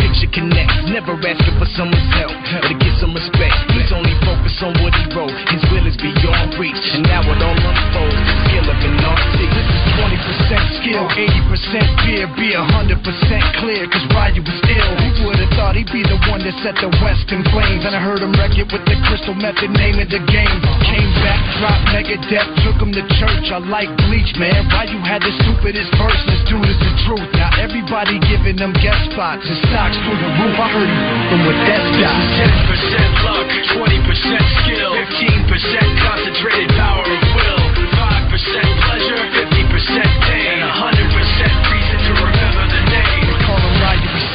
picture connects. Never asking for someone's help or to get some respect. He's only focused on what he wrote. His will is beyond reach, and now it all unfolds. The skill of an artist. This is 20% skill, 80% fear, be 100% clear, cause Ryu was ill. Who would've thought he'd be the one that set the West in flames? And I heard him wreck it with the crystal method, name of the game. Came back, dropped Megadeth, took him to church. I like Bleach, man. Ryu had the stupidest verse, dude is the truth. Now everybody giving them guest spots and stocks through the roof. I heard him from with that stock. 10% luck, 20% skill, 15% concentrated power of will, 5%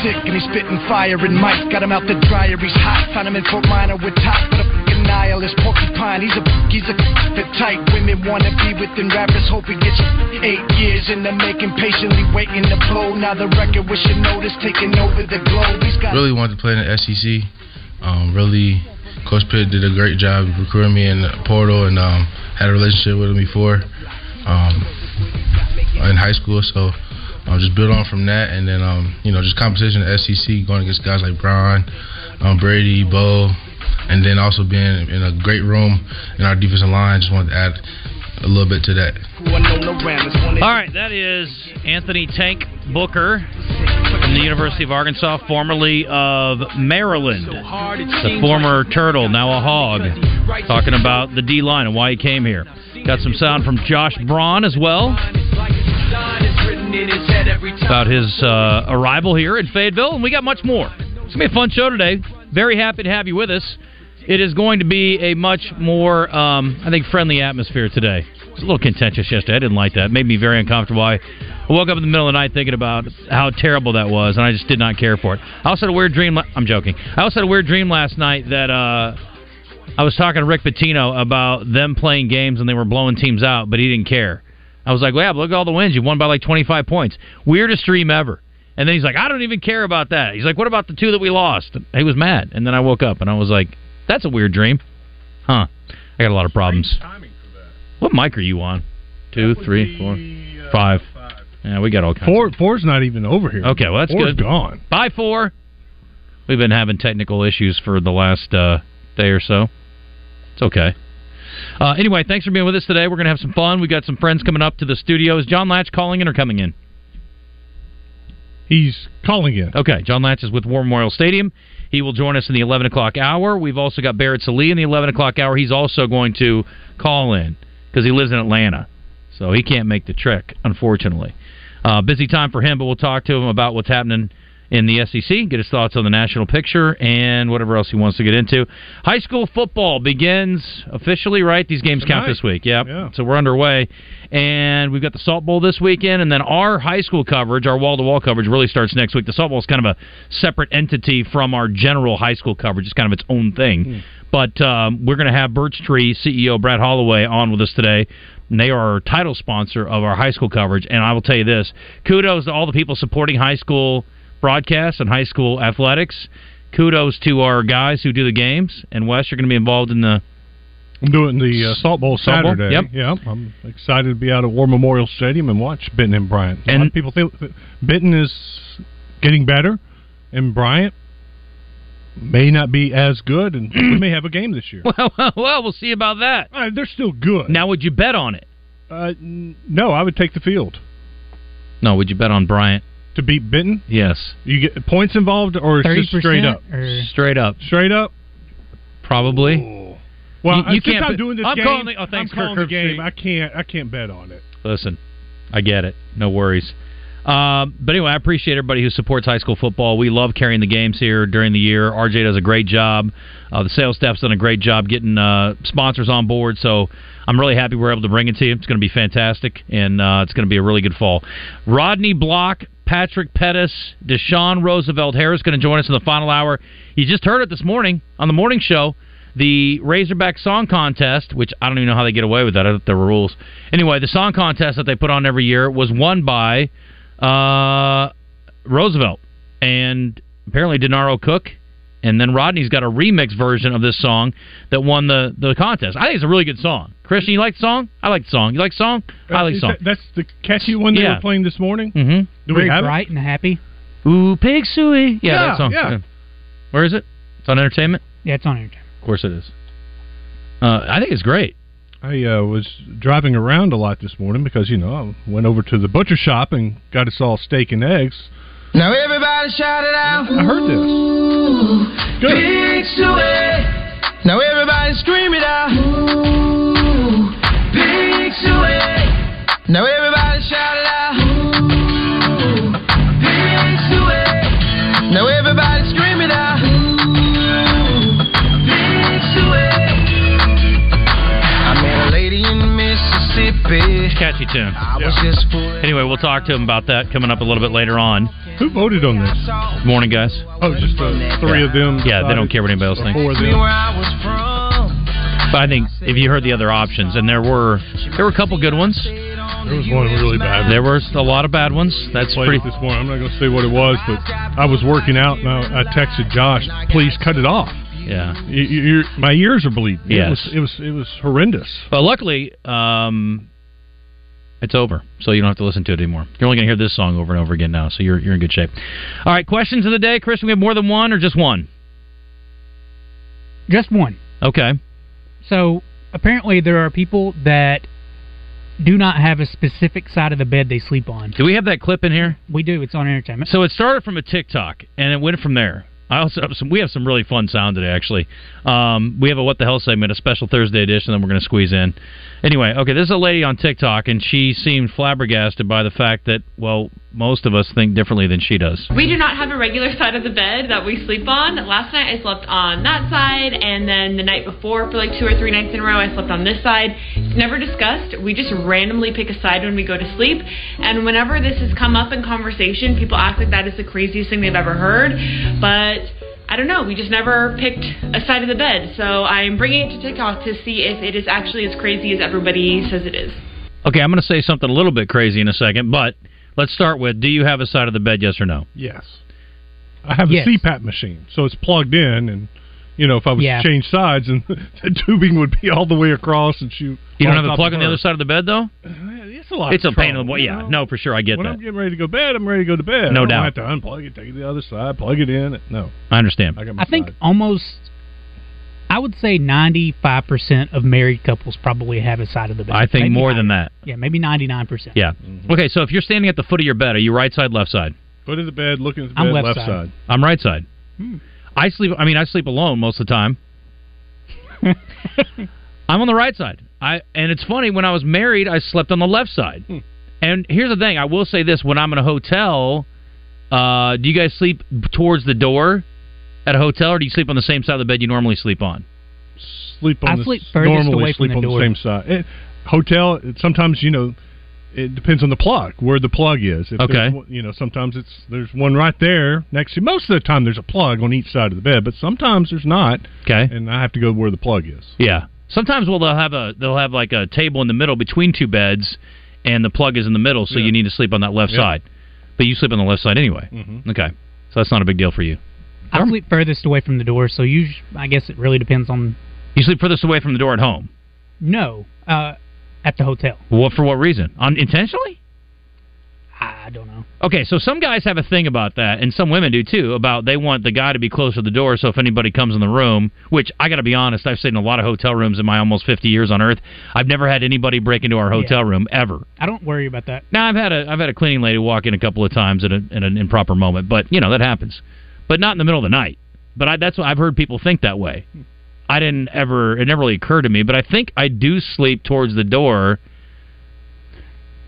sick and he's spitting fire and Mike got him out the dryer, he's hot. Found him in Fort Minor with Tak the fucking nihilist porcupine. He's a he's a the type women wanna be within rappers. Hope he gets eight years in the making, patiently waiting to blow. Now the record with your notice taking over the globe. He's got really wanted to play in the SEC. Um, really, Coach Pitt did a great job recruiting me in the portal, and um, had a relationship with him before um, in high school. So um, just build on from that, and then um, you know just competition the SEC, going against guys like Brian, um, Brady, Bo, and then also being in a great room in our defensive line. Just wanted to add a little bit to that. All right, that is Anthony Tank Booker from the University of Arkansas, formerly of Maryland. The former Turtle, now a Hog, talking about the D line and why he came here. Got some sound from Josh Braun as well about his uh, arrival here in Fayetteville, and we got much more. It's gonna be a fun show today. Very happy to have you with us. It is going to be a much more, um, I think, friendly atmosphere today. It's a little contentious yesterday. I didn't like that. It made me very uncomfortable. I woke up in the middle of the night thinking about how terrible that was, and I just did not care for it. I also had a weird dream. La- I'm joking. I also had a weird dream last night that uh, I was talking to Rick Pitino about them playing games and they were blowing teams out, but he didn't care. I was like, well, yeah, look at all the wins. You won by like 25 points. Weirdest dream ever. And then he's like, I don't even care about that. He's like, what about the two that we lost? He was mad. And then I woke up and I was like, that's a weird dream. Huh. I got a lot of problems. What mic are you on? Two, three, four, five. Yeah, we got all kinds. Four, four's not even over here. Okay, well that's Four's good. gone. Bye four. We've been having technical issues for the last uh, day or so. It's okay. Uh, anyway, thanks for being with us today. We're going to have some fun. We've got some friends coming up to the studio. Is John Latch calling in or coming in? He's calling in. Okay, John Latch is with War Memorial Stadium. He will join us in the 11 o'clock hour. We've also got Barrett Sallee in the 11 o'clock hour. He's also going to call in because he lives in Atlanta. So he can't make the trek, unfortunately. Uh, busy time for him, but we'll talk to him about what's happening in the SEC, get his thoughts on the national picture, and whatever else he wants to get into. High school football begins officially, right? These games count this week. Yep. Yeah. So we're underway. And we've got the Salt Bowl this weekend, and then our high school coverage, our wall to wall coverage, really starts next week. The Salt Bowl is kind of a separate entity from our general high school coverage, it's kind of its own thing. But um, we're going to have Birch Tree CEO Brad Holloway on with us today. And they are our title sponsor of our high school coverage. And I will tell you this kudos to all the people supporting high school broadcasts and high school athletics. Kudos to our guys who do the games. And Wes, you're going to be involved in the I'm doing the uh, Salt Bowl Salt Bowl, Saturday. yep. Yeah, I'm excited to be out at War Memorial Stadium and watch Benton and Bryant. A lot And- of people think Benton is getting better, and Bryant may not be as good, and we may have a game this year. Well, well, well, we'll see about that. Uh, they're still good. Now, would you bet on it? Uh, n- no, I would take the field No, would you bet on Bryant? To beat Benton. Yes, You get points involved, or it's Thirty just straight up. Or straight up, Straight up. probably. Oh. Well, You- you since can't I'm doing this I'm game, calling the- oh, thanks, I'm calling Kirk the game. Herbstreit. I can't. I can't bet on it. Listen, I get it. No worries. Um, but anyway, I appreciate everybody who supports high school football. We love carrying the games here during the year. RJ does a great job. Uh, the sales staff's done a great job getting uh, sponsors on board. So I'm really happy we're able to bring it to you. It's going to be fantastic, and uh, it's going to be a really good fall. Rodney Block, Patrick Pettis, Deshaun Roosevelt Harris going to join us in the final hour. You just heard it this morning on the morning show the Razorback Song Contest, which I don't even know how they get away with that. I thought there were rules. Anyway, the song contest that they put on every year was won by uh, Roosevelt and apparently Denaro Cook. And then Rodney's got a remix version of this song that won the, the contest. I think it's a really good song. Christian, you like the song? I like the song. You like the song? I like the song. that- that's the catchy one they Yeah. were playing this morning. Mm-hmm. Do very we have bright and happy. Ooh, pig Sooie. Yeah, Yeah, that song. yeah. Where is it? It's on Entertainment. Yeah, it's on entertainment. Of course it is. Uh, I think it's great. I uh, was driving around a lot this morning because you know I went over to the butcher shop and got us all steak and eggs. Now everybody shout it out. I heard this. Good. Big Sooie. Mississippi. Catchy tune. I was just fooling. Anyway, we'll talk to him about that coming up a little bit later on. Who voted on this? Morning, guys. Oh, just uh, three Yeah. of them. Yeah, they don't care what anybody else thinks. Four of them. where I was from. But I think if you heard the other options, and there were there were a couple good ones. There was one really bad. There were a lot of bad ones. That's played pretty. this morning. I'm not going to say what it was, but I was working out and I, I texted Josh, "Please cut it off. Yeah. You, you, my ears are bleeding." Yes. it was it was, it was horrendous. But luckily, um, it's over, so you don't have to listen to it anymore. You're only going to hear this song over and over again now, so you're you're in good shape. All right, questions of the day, Chris. We have more than one or just one? Just one. Okay. So apparently there are people that do not have a specific side of the bed they sleep on. Do we have that clip in here? We do. It's on entertainment. So it started from a TikTok, and it went from there. I also have some, we have some really fun sound today. Actually, um, we have a what the hell segment, a special Thursday edition that we're going to squeeze in. Anyway, okay, this is a lady on TikTok, and she seemed flabbergasted by the fact that well, most of us think differently than she does. We do not have a regular side of the bed that we sleep on. Last night I slept on that side, and then the night before, for like two or three nights in a row, I slept on this side. It's never discussed. We just randomly pick a side when we go to sleep. And whenever this has come up in conversation, people act like that is the craziest thing they've ever heard. But I don't know. We just never picked a side of the bed. So I'm bringing it to TikTok to see if it is actually as crazy as everybody says it is. Okay, I'm going to say something a little bit crazy in a second, but let's start with: Do you have a side of the bed? Yes or no? Yes, I have Yes. a CPAP machine, so it's plugged in, and you know if I was Yeah. to change sides, and the tubing would be all the way across and shoot. You don't have a plug of on the other side of the bed, though. It's a lot. It's of a pain in the butt. Yeah, know? no, for sure, I get that. when that. I'm getting ready to go to bed, I'm ready to go to bed. No I don't doubt. have to unplug it, take it to the other side, plug it in. No, I understand. I got my I think side. almost, I would say 95% of married couples probably have a side of the bed. I think Maybe more nine- than that. Yeah, maybe 99%. Yeah. Okay, so if you're standing at the foot of your bed, are you right side, left side? Foot of the bed, looking at the I'm bed, left left, side. side. I'm right side. Hmm. I sleep. I mean, I sleep alone most of the time. I'm on the right side. I and it's funny when I was married, I slept on the left side. Hmm. And here's the thing: I will say this: when I'm in a hotel, uh, do you guys sleep towards the door at a hotel, or do you sleep on the same side of the bed you normally sleep on? Sleep on I the sleep furthest normally away from sleep the on door. the same side. It, hotel. Sometimes you know. It depends on the plug, where the plug is. If Okay. You know, sometimes it's there's one right there next to. Most of the time, there's a plug on each side of the bed, but sometimes there's not, Okay. and I have to go where the plug is. Yeah. Sometimes well they'll have a they'll have like a table in the middle between two beds, and the plug is in the middle, so Yeah. you need to sleep on that left Yeah. side. But you sleep on the left side anyway. Mhm. Okay. So that's not a big deal for you. I sleep furthest away from the door, so usually, I guess it really depends on You sleep furthest away from the door at home. No, uh, at the hotel. What for? What reason? On intentionally? I don't know. Okay, so some guys have a thing about that, and some women do too. About they want the guy to be close to the door, so if anybody comes in the room, which I got to be honest, I've stayed in a lot of hotel rooms in my almost fifty years on Earth. I've never had anybody break into our hotel Yeah. room ever. I don't worry about that. Now I've had a I've had a cleaning lady walk in a couple of times in, a, at an improper moment, but you know that happens. But not in the middle of the night. But I, that's what I've heard people think that way. Hmm. I didn't ever it never really occurred to me, but I think I do sleep towards the door.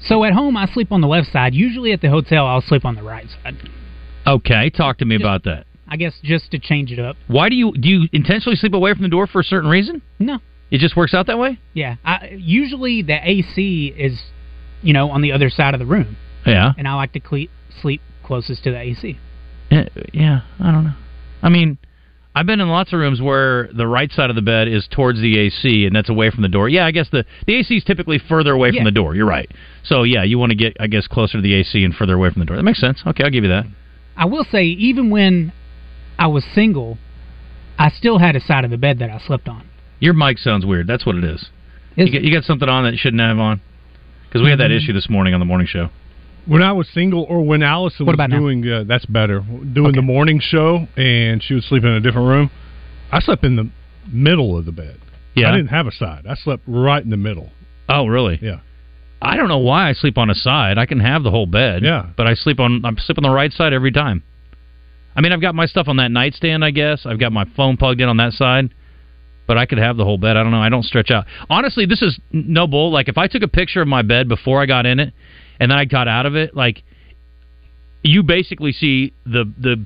So at home, I sleep on the left side. Usually at the hotel, I'll sleep on the right side. Okay, talk to me about that. I guess just to change it up. Why do you do you intentionally sleep away from the door for a certain reason? No. It just works out that way? Yeah. I, usually the AC is, you know, on the other side of the room, Yeah. and I like to cle- sleep closest to the AC. Eh, Yeah, I don't know. I mean, I've been in lots of rooms where the right side of the bed is towards the AC and that's away from the door. Yeah, I guess the the AC is typically further away Yeah. from the door. You're right. So yeah, you want to get I guess closer to the AC and further away from the door. That makes sense. Okay, I'll give you that. I will say, even when I was single, I still had a side of the bed that I slept on. Your mic sounds weird. That's what it is. Is you, got, you got something on that you shouldn't have on? Because we had that Mhm. issue this morning on the morning show. When I was single, or when Allison What was doing, uh, that's better. Doing Okay. the morning show, and she would sleep in a different room. I slept in the middle of the bed. Yeah. I didn't have a side. I slept right in the middle. Oh, really? Yeah. I don't know why I sleep on a side. I can have the whole bed. Yeah. But I sleep on I sleep on the right side every time. I mean, I've got my stuff on that nightstand. I guess I've got my phone plugged in on that side. But I could have the whole bed. I don't know. I don't stretch out. Honestly, this is no bull. Like if I took a picture of my bed before I got in it, and then I got out of it, like you basically see the the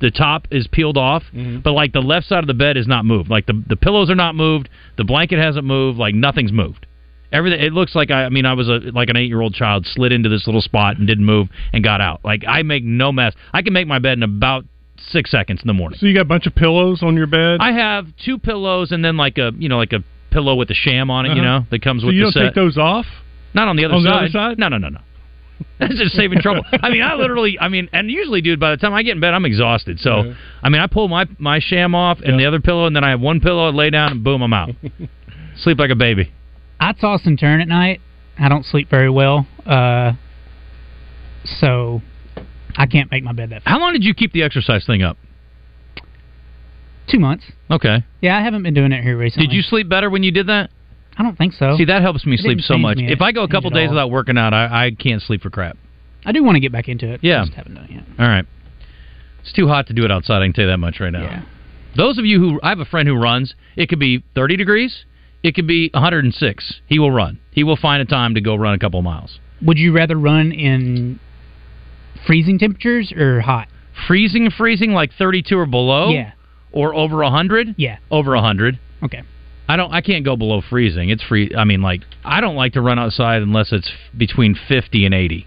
the top is peeled off, but like the left side of the bed is not moved. Like the the pillows are not moved, the blanket hasn't moved, like nothing's moved. Everything it looks like I, I mean I was a like an 8-year-old child slid into this little spot and didn't move and got out. Like I make no mess. I can make my bed in about 6 seconds in the morning. So you got a bunch of pillows on your bed. I have two pillows and then like a, you know, like a pillow with a sham on it, you Uh-huh. know, that comes so with you the don't set. take those off. Not on the other On the side. other side? No, no, no, no. That's just saving trouble. I mean, I literally, I mean, and usually, dude, by the time I get in bed, I'm exhausted. So, Yeah. I mean, I pull my my sham off and Yeah. the other pillow, and then I have one pillow, I lay down, and boom, I'm out. Sleep like a baby. I toss and turn at night. I don't sleep very well, uh, so I can't make my bed that. How long did you keep the exercise thing up? Two months. Okay. Yeah, I haven't been doing it here recently. Did you sleep better when you did that? I don't think so. See, that helps me It sleep so much. If I go a couple days all. without working out, I, I can't sleep for crap. I do want to get back into it. Yeah. I just haven't done it yet. All right. It's too hot to do it outside. I can tell you that much right now. Yeah. Those of you who I have a friend who runs, it could be 30 degrees, it could be 106. He will run. He will find a time to go run a couple miles. Would you rather run in freezing temperatures or hot? Freezing, freezing like 32 or below, Yeah. or over 100. Yeah. Over 100. Okay. I don't. I can't go below freezing. It's free. I mean, like I don't like to run outside unless it's f- between 50 and 80.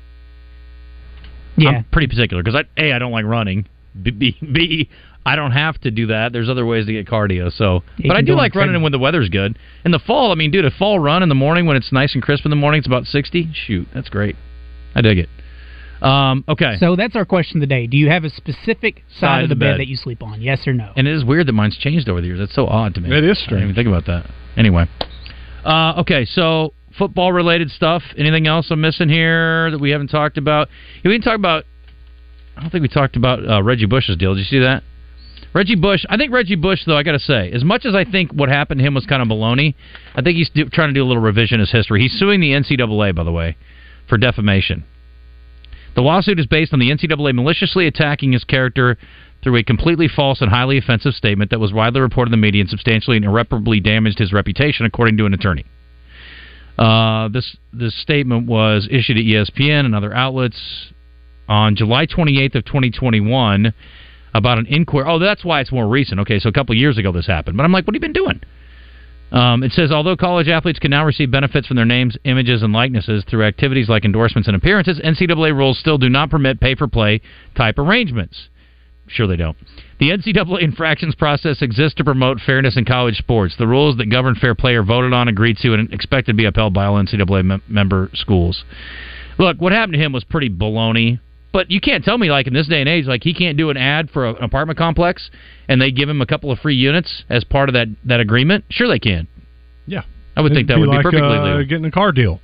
Yeah. I'm pretty particular because I a I don't like running. B, B, B I don't have to do that. There's other ways to get cardio. So, You but I can do like running when the weather's good. In the fall, I mean, dude, a fall run in the morning when it's nice and crisp in the morning, it's about 60. Shoot, that's great. I dig it. Um, okay. So that's our question of the day. Do you have a specific side, Side of the bed, bed. that you sleep on? Yes or no? And it is weird that mine's changed over the years. That's so odd to me. It is I didn't even strange. think about that. Anyway. Uh, okay, so football related stuff. Anything else I'm missing here that we haven't talked about? We didn't talk about. I don't think we talked about uh, Reggie Bush's deal. Did you see that? Reggie Bush. I think Reggie Bush, though, I got to say, as much as I think what happened to him was kind of baloney, I think he's do, trying to do a little revisionist history. He's suing the NCAA, by the way, for defamation. The lawsuit is based on the NCAA maliciously attacking his character through a completely false and highly offensive statement that was widely reported in the media and substantially and irreparably damaged his reputation, according to an attorney. Uh, this this statement was issued at ESPN and other outlets on July 28th of 2021 about an inquiry. Oh, that's why it's more recent. Okay, so a couple years ago this happened. But I'm like, what have you been doing? Um, it says, although college athletes can now receive benefits from their names, images, and likenesses through activities like endorsements and appearances, NCAA rules still do not permit pay-for-play type arrangements. Sure, they don't. The NCAA infractions process exists to promote fairness in college sports. The rules that govern fair play are voted on, agreed to, and expected to be upheld by all NCAA mem- member schools. Look, what happened to him was pretty baloney. But you can't tell me like in this day and age, like he can't do an ad for a, an apartment complex, and they give him a couple of free units as part of that that agreement. Sure, they can. Yeah, I would think that It'd would be perfectly uh, legal. Getting a car deal,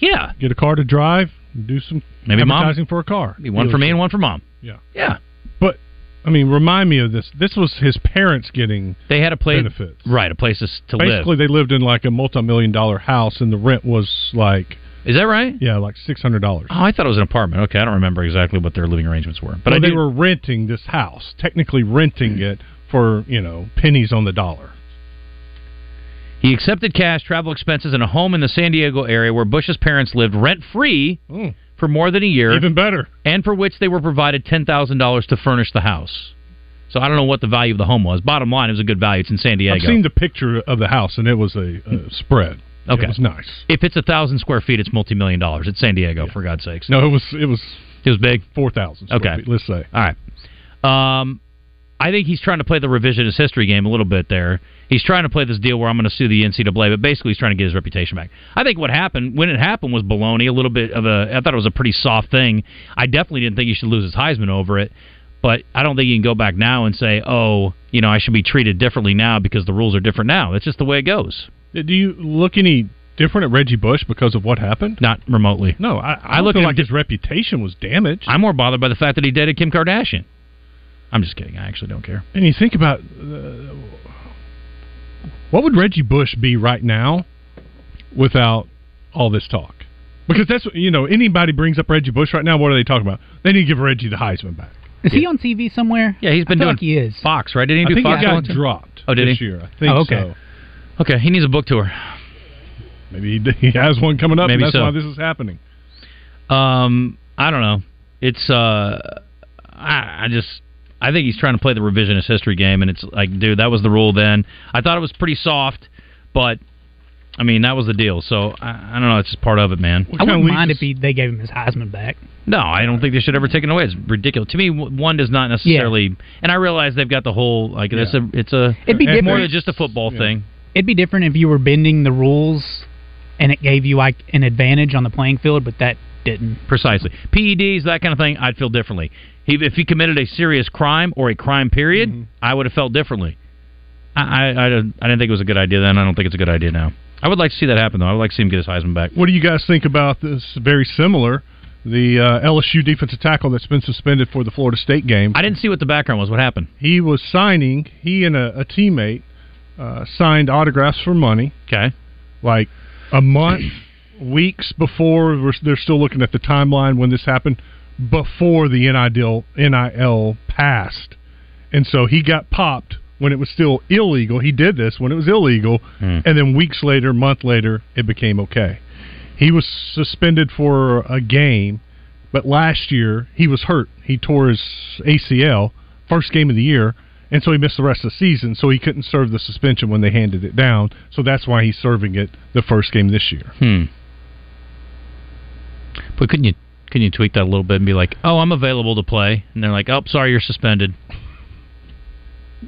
Yeah, get a car to drive, do some Maybe mom- advertising for a car. Be one for me and one for mom. Yeah, yeah. But I mean, remind me of this. This was his parents getting They had a place, benefits. right? A place to, to live. Basically, they lived in like a multi-million dollar house, and the rent was like Is that right? yeah, like six hundred dollars. Oh, I thought it was an apartment. Okay, I don't remember exactly what their living arrangements were, but I they were renting this house, technically renting it for you know pennies on the dollar. He accepted cash, travel expenses, and a home in the San Diego area where Bush's parents lived rent free Mm. for more than a year, Even better. and for which they were provided ten thousand dollars to furnish the house. So I don't know what the value of the home was. Bottom line, it was a good value. It's in San Diego. I've seen the picture of the house, and it was a, a spread. Okay. it was nice. if it's a thousand square feet, it's multi million dollars. It's San Diego, for God's sakes. No, it was it was It was big. four thousand. Okay. feet, let's say. All right. Um, I think he's trying to play the revisionist history game a little bit there. He's trying to play this deal where I'm going to sue the NCAA, but basically he's trying to get his reputation back. I think what happened when it happened was baloney. A little bit of a. I thought it was a pretty soft thing. I definitely didn't think he should lose his Heisman over it. But I don't think you can go back now and say, "Oh, you know, I should be treated differently now because the rules are different now." That's just the way it goes. Do you look any different at Reggie Bush because of what happened? Not remotely. No, I, I, I look feel at like his reputation was damaged. I'm more bothered by the fact that he dated Kim Kardashian. I'm just kidding. I actually don't care. And you think about uh, what would Reggie Bush be right now without all this talk? Because that's what- you know anybody brings up Reggie Bush right now. What are they talking about? They need to give Reggie the Heisman back. Is he on TV somewhere? Yeah, he's been I feel doing like he is. Fox, right? Didn't he I do think Fox? he got dropped. Oh, did this he? year? I think Oh, okay. so. Okay, he needs a book tour. Maybe he, he has one coming up. Maybe and that's so. why this is happening. Um, I don't know. It's uh, I, I just I think he's trying to play the revisionist history game, and it's like, dude, that was the rule then. I thought it was pretty soft, but I mean that was the deal. So I, I don't know. It's just part of it, man. I wouldn't mind if he, they gave him his Heisman back. No, I don't think they should ever take it away. It's ridiculous. To me, one does not necessarily. And I realize they've got the whole like it's a it's a It'd be more than just a football thing. It'd be different if you were bending the rules and it gave you like an advantage on the playing field, but that didn't. Precisely. PEDs, that kind of thing, I'd feel differently. He, if he committed a serious crime or a crime period, Mm-hmm. I would have felt differently. I, I, I, didn't- I didn't think it was a good idea then. I don't think it's a good idea now. I would like to see that happen, though. I would like to see him get his Heisman back. What do you guys think about this? Very similar. The uh, LSU defensive tackle that's been suspended for the Florida State game. I didn't see what the background was. What happened? He was signing. He and a, a teammate uh, signed autographs for money. Okay. Like a month, weeks before. We're, they're still looking at the timeline when this happened. Before the NIL NIL passed, and so he got popped when it was still illegal. He did this when it was illegal, Hmm. and then weeks later, month later, it became okay. He was suspended for a game, but last year he was hurt. He tore his ACL, first game of the year, and so he missed the rest of the season. So he couldn't serve the suspension when they handed it down. So that's why he's serving it the first game this year. Hmm. But couldn't you couldn't you tweak that a little bit and be like, "Oh, I'm available to play," and they're like, "Oh, sorry, you're suspended."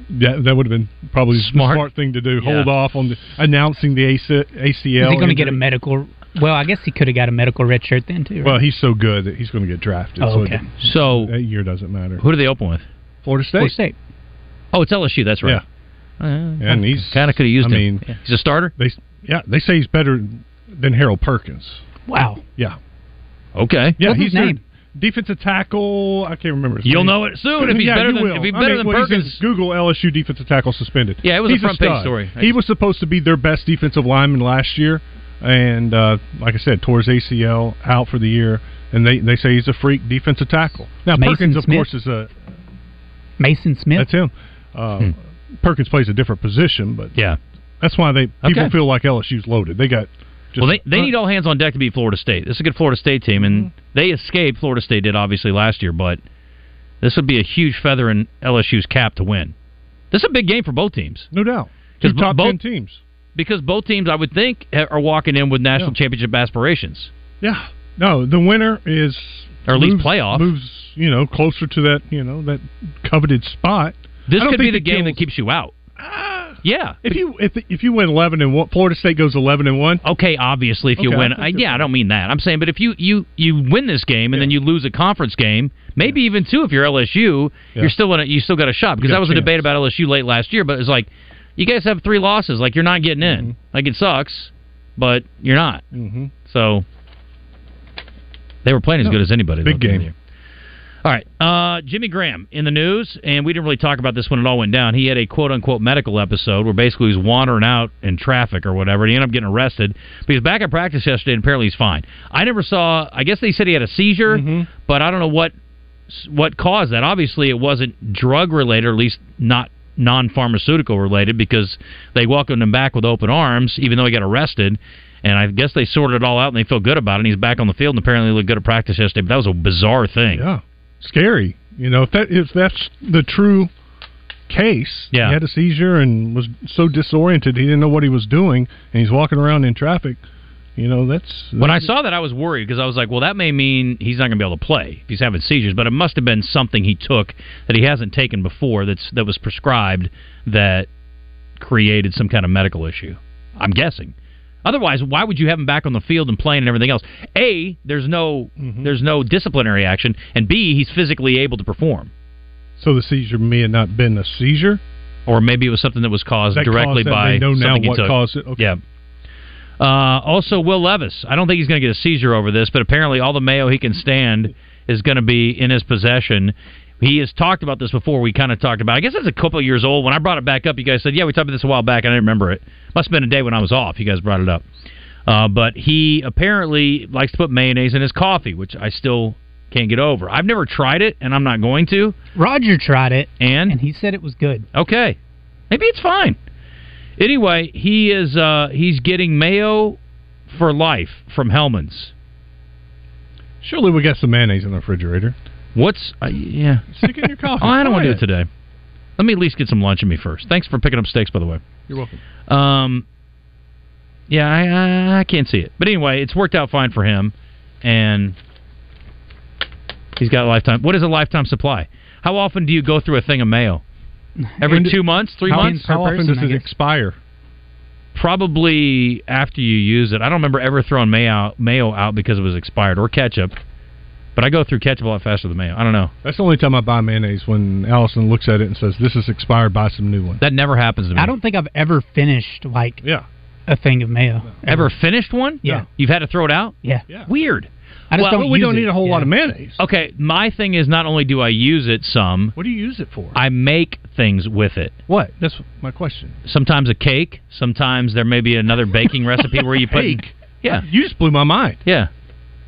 Yeah, that would have been probably Smart. the smart thing to do. Yeah. Hold off on the, announcing the AC, ACL. Is he going to get a medical? Well, I guess he could have got a medical red shirt then too. Right? Well, he's so good that he's going to get drafted. Oh, so okay. it- So that year doesn't matter. who do they open with? Florida State. Florida State. Oh, it's LSU. That's right. Yeah, Uh, and he's kind of could have used I him. mean, he's a starter. they yeah they say he's better than Harold Perkins. Wow. Yeah, Okay. yeah. What's he's his name? Defensive tackle. I can't remember. His You'll name. know it soon if he's yeah, better you than will. if he's I better mean, than well, he's Perkins. Google LSU defensive tackle suspended. Yeah, it was a He's front page story. He was supposed to be their best defensive lineman last year, and uh, like I said, tore his ACL out for the year. And they, they say he's a freak defensive tackle. Now Mason Perkins, of course, is a Maason Smith. that's him. Uh, Perkins plays a different position, but Hmm. Yeah. that's why they people Okay. feel like LSU's loaded. They got just, well, they they need all hands on deck to beat Florida State. This is a good Florida State team, and Mm-hmm. they escaped. Florida State did obviously last year, but this would be a huge feather in LSU's cap to win. This is a big game for both teams no doubt two 'Cause top both- ten teams. because both teams, I would think, are walking in with national Yeah. championship aspirations. Yeah, no, the winner is Or at least moves- playoff. moves. You know, closer to that you know that coveted spot. This could be the game that keeps you out. Yeah. If you if if you win eleven and one, Florida State goes eleven and one. Okay, obviously, if you Okay, win, I, yeah, I don't mean that. I'm saying, but if you you you win this game and then you lose a conference game, maybe even two if you're LSU, Yeah. you're still in a, you still got a shot because that was a chance. debate about LSU late last year. But it's like you guys have three losses, like you're not getting in. Mm-hmm. Like it sucks, but you're not. Mm-hmm. So they were playing as No, good as anybody. big though, game. All right, uh, Jimmy Graham in the news, and we didn't really talk about this when it all went down. He had a quote unquote medical episode where basically he was wandering out in traffic or whatever, and he ended up getting arrested. But he was back at practice yesterday, and apparently he's fine. I never saw. I guess they said he had a seizure, Mm-hmm. but I don't know what what caused that. Obviously, it wasn't drug related, or at least not non pharmaceutical related, because they welcomed him back with open arms, even though he got arrested. And I guess they sorted it all out, and they feel good about it. And he's back on the field, and apparently looked good at practice yesterday. But that was a bizarre thing. Yeah, scary. You know, if that if that's the true case, Yeah. he had a seizure and was so disoriented he didn't know what he was doing, and he's walking around in traffic. You know, that's When I saw that, I was worried because I was like, well, that may mean he's not going to be able to play if he's having seizures. But it must have been something he took that he hasn't taken before that's that was prescribed that created some kind of medical issue. I'm guessing. Otherwise, why would you have him back on the field and playing and everything else? A, there's no there's no disciplinary action, and B, he's physically able to perform. so the seizure may have not been a seizure. Or maybe it was something that was caused That directly caused by They know now what caused it. Okay. Yeah. Uh, also, Will Levis. I don't think he's going to get a seizure over this, but apparently all the mayo he can stand is going to be in his possession. He has talked about this before. We kind of talked about. it. I guess it's a couple of years old. When I brought it back up, you guys said, "Yeah, we talked about this a while back." and I didn't remember it. Must have been a day when I was off. You guys brought it up. Uh, but he apparently likes to put mayonnaise in his coffee, which I still can't get over. I've never tried it, and I'm not going to. Roger tried it, And and he said it was good. Okay, maybe it's fine. Anyway, he is uh, he's getting mayo for life from Hellmann's. Surely we got some mayonnaise in the refrigerator. What's uh, yeah? Stick in your coffee. Oh, I don't want to do it today. Let me at least get some lunch in me first. Thanks for picking up steaks, by the way. You're welcome. Um, yeah, I, I I can't see it, but anyway, it's worked out fine for him, and he's got a lifetime. What is a lifetime supply? How often do you go through a thing of mayo? Every do- two months, three How months? How often person, does it expire? probably after you use it. I don't remember ever throwing mayo mayo out because it was expired or ketchup. But I go through ketchup a lot faster than mayo. I don't know. That's the only time I buy mayonnaise when Allison looks at it and says, "This is expired. Buy some new one." That never happens to me. I don't think I've ever finished like Yeah. a thing of mayo. ever finished one. Yeah. you've had to throw it out. Yeah. Yeah. Weird. I just Well, don't. we use don't it. need a whole Yeah. lot of mayonnaise. Okay, my thing is not only do I use it some, What do you use it for? I make things with it. what? That's my question. Sometimes a cake. Sometimes there may be another baking recipe where you put. Cake? Yeah, You just blew my mind. yeah.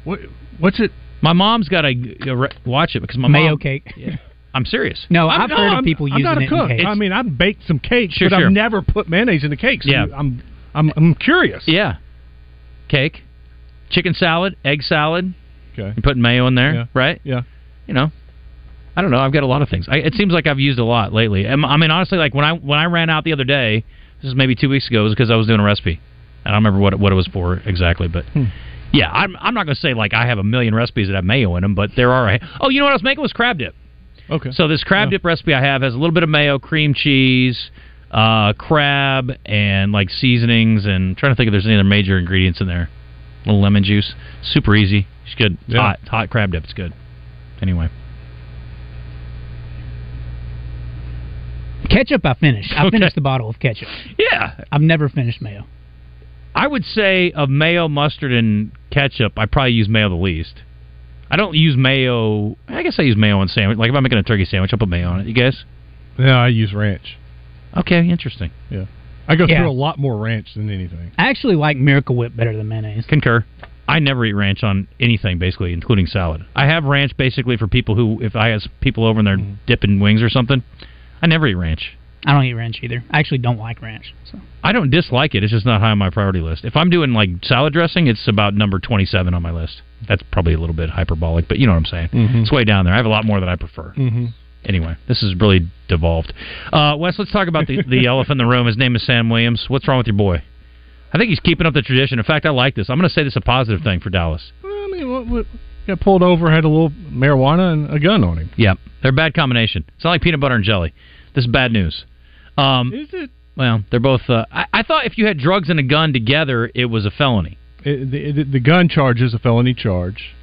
What? What's it? My mom's got to watch it because my mayo mom, cake. Yeah. I'm serious. No, I'm- I've no, heard I'm- of people I'm using not a it cook. in cakes. I mean, I've baked some cakes, Sure, but sure. I've never put mayonnaise in the cakes. Yeah. I'm, I'm, I'm curious. Yeah, cake, chicken salad, egg salad. Okay. You put mayo in there, Yeah. right? Yeah. You know, I don't know. I've got a lot of things. I, it seems like I've used a lot lately. I mean, honestly, like when I when I ran out the other day, this is maybe two weeks ago, it was because I was doing a recipe. I don't remember what it, what it was for exactly, but Hmm. Yeah, I'm I'm not going to say like I have a million recipes that have mayo in them, but there are. A, oh, you know what I was making was crab dip. Okay. So this crab Yeah. dip recipe I have has a little bit of mayo, cream cheese, uh, crab, and like seasonings. And I'm trying to think if there's any other major ingredients in there. A little lemon juice. Super easy. It's good. It's Yeah. hot. Hot crab dip. It's good. Anyway. Ketchup, I finished. I Okay. finished the bottle of ketchup. Yeah. I've never finished mayo. I would say of mayo, mustard, and ketchup, I probably use mayo the least. I don't use mayo. I guess I use mayo on sandwich. Like if I'm making a turkey sandwich, I'll put mayo on it. You guys? Yeah, I use ranch. Okay, interesting. Yeah. I go Yeah. through a lot more ranch than anything. I actually like Miracle Whip better than mayonnaise. Concur. I never eat ranch on anything, basically, including salad. I have ranch basically for people who, if I have people over and they're mm-hmm. dipping wings or something, I never eat ranch. I don't eat ranch either. I actually don't like ranch. So I don't dislike it. It's just not high on my priority list. If I'm doing like salad dressing, it's about number 27 on my list. That's probably a little bit hyperbolic, but you know what I'm saying. Mhm. It's way down there. I have a lot more that I prefer. Mm-hmm. Anyway, this is really devolved. Uh, Wes, let's talk about the, the elephant in the room. His name is Sam Williams. What's wrong with your boy? I think he's keeping up the tradition. In fact, I like this. I'm going to say this is a positive thing for Dallas. I mean, what, what, got pulled over, had a little marijuana and a gun on him. Yeah, they're a bad combination. It's not like peanut butter and jelly. This is bad news. Um, Is it? Well, they're both. Uh, I, I thought if you had drugs and a gun together, it was a felony. It, the, the, the gun charge is a felony charge.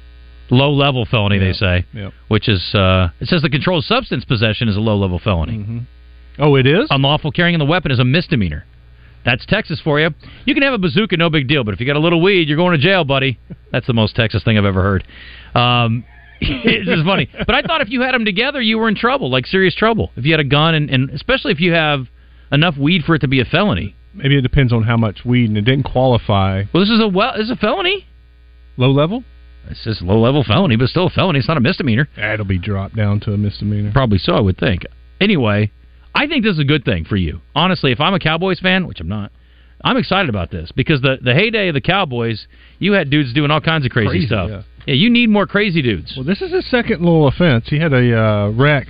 Low level felony, they say. Yep. Which is, uh, it says the controlled substance possession is a low level felony. Mm-hmm. Oh, it is. Unlawful carrying of the weapon is a misdemeanor. That's Texas for you. You can have a bazooka, no big deal, but if you got a little weed, you're going to jail, buddy. That's the most Texas thing I've ever heard. Um, it's just funny. But I thought if you had them together, you were in trouble, like serious trouble. If you had a gun, and, and especially if you have enough weed for it to be a felony. Maybe it depends on how much weed, and it didn't qualify. Well, this is a well, this is a felony. Low level. It's just low level felony, but still a felony. It's not a misdemeanor. That'll be dropped down to a misdemeanor. Probably so, I would think. Anyway, I think this is a good thing for you. Honestly, if I'm a Cowboys fan, which I'm not, I'm excited about this because the the heyday of the Cowboys, you had dudes doing all kinds of crazy, Crazy, stuff. yeah. Yeah, you need more crazy dudes. Well, this is his second little offense. He had a uh, wreck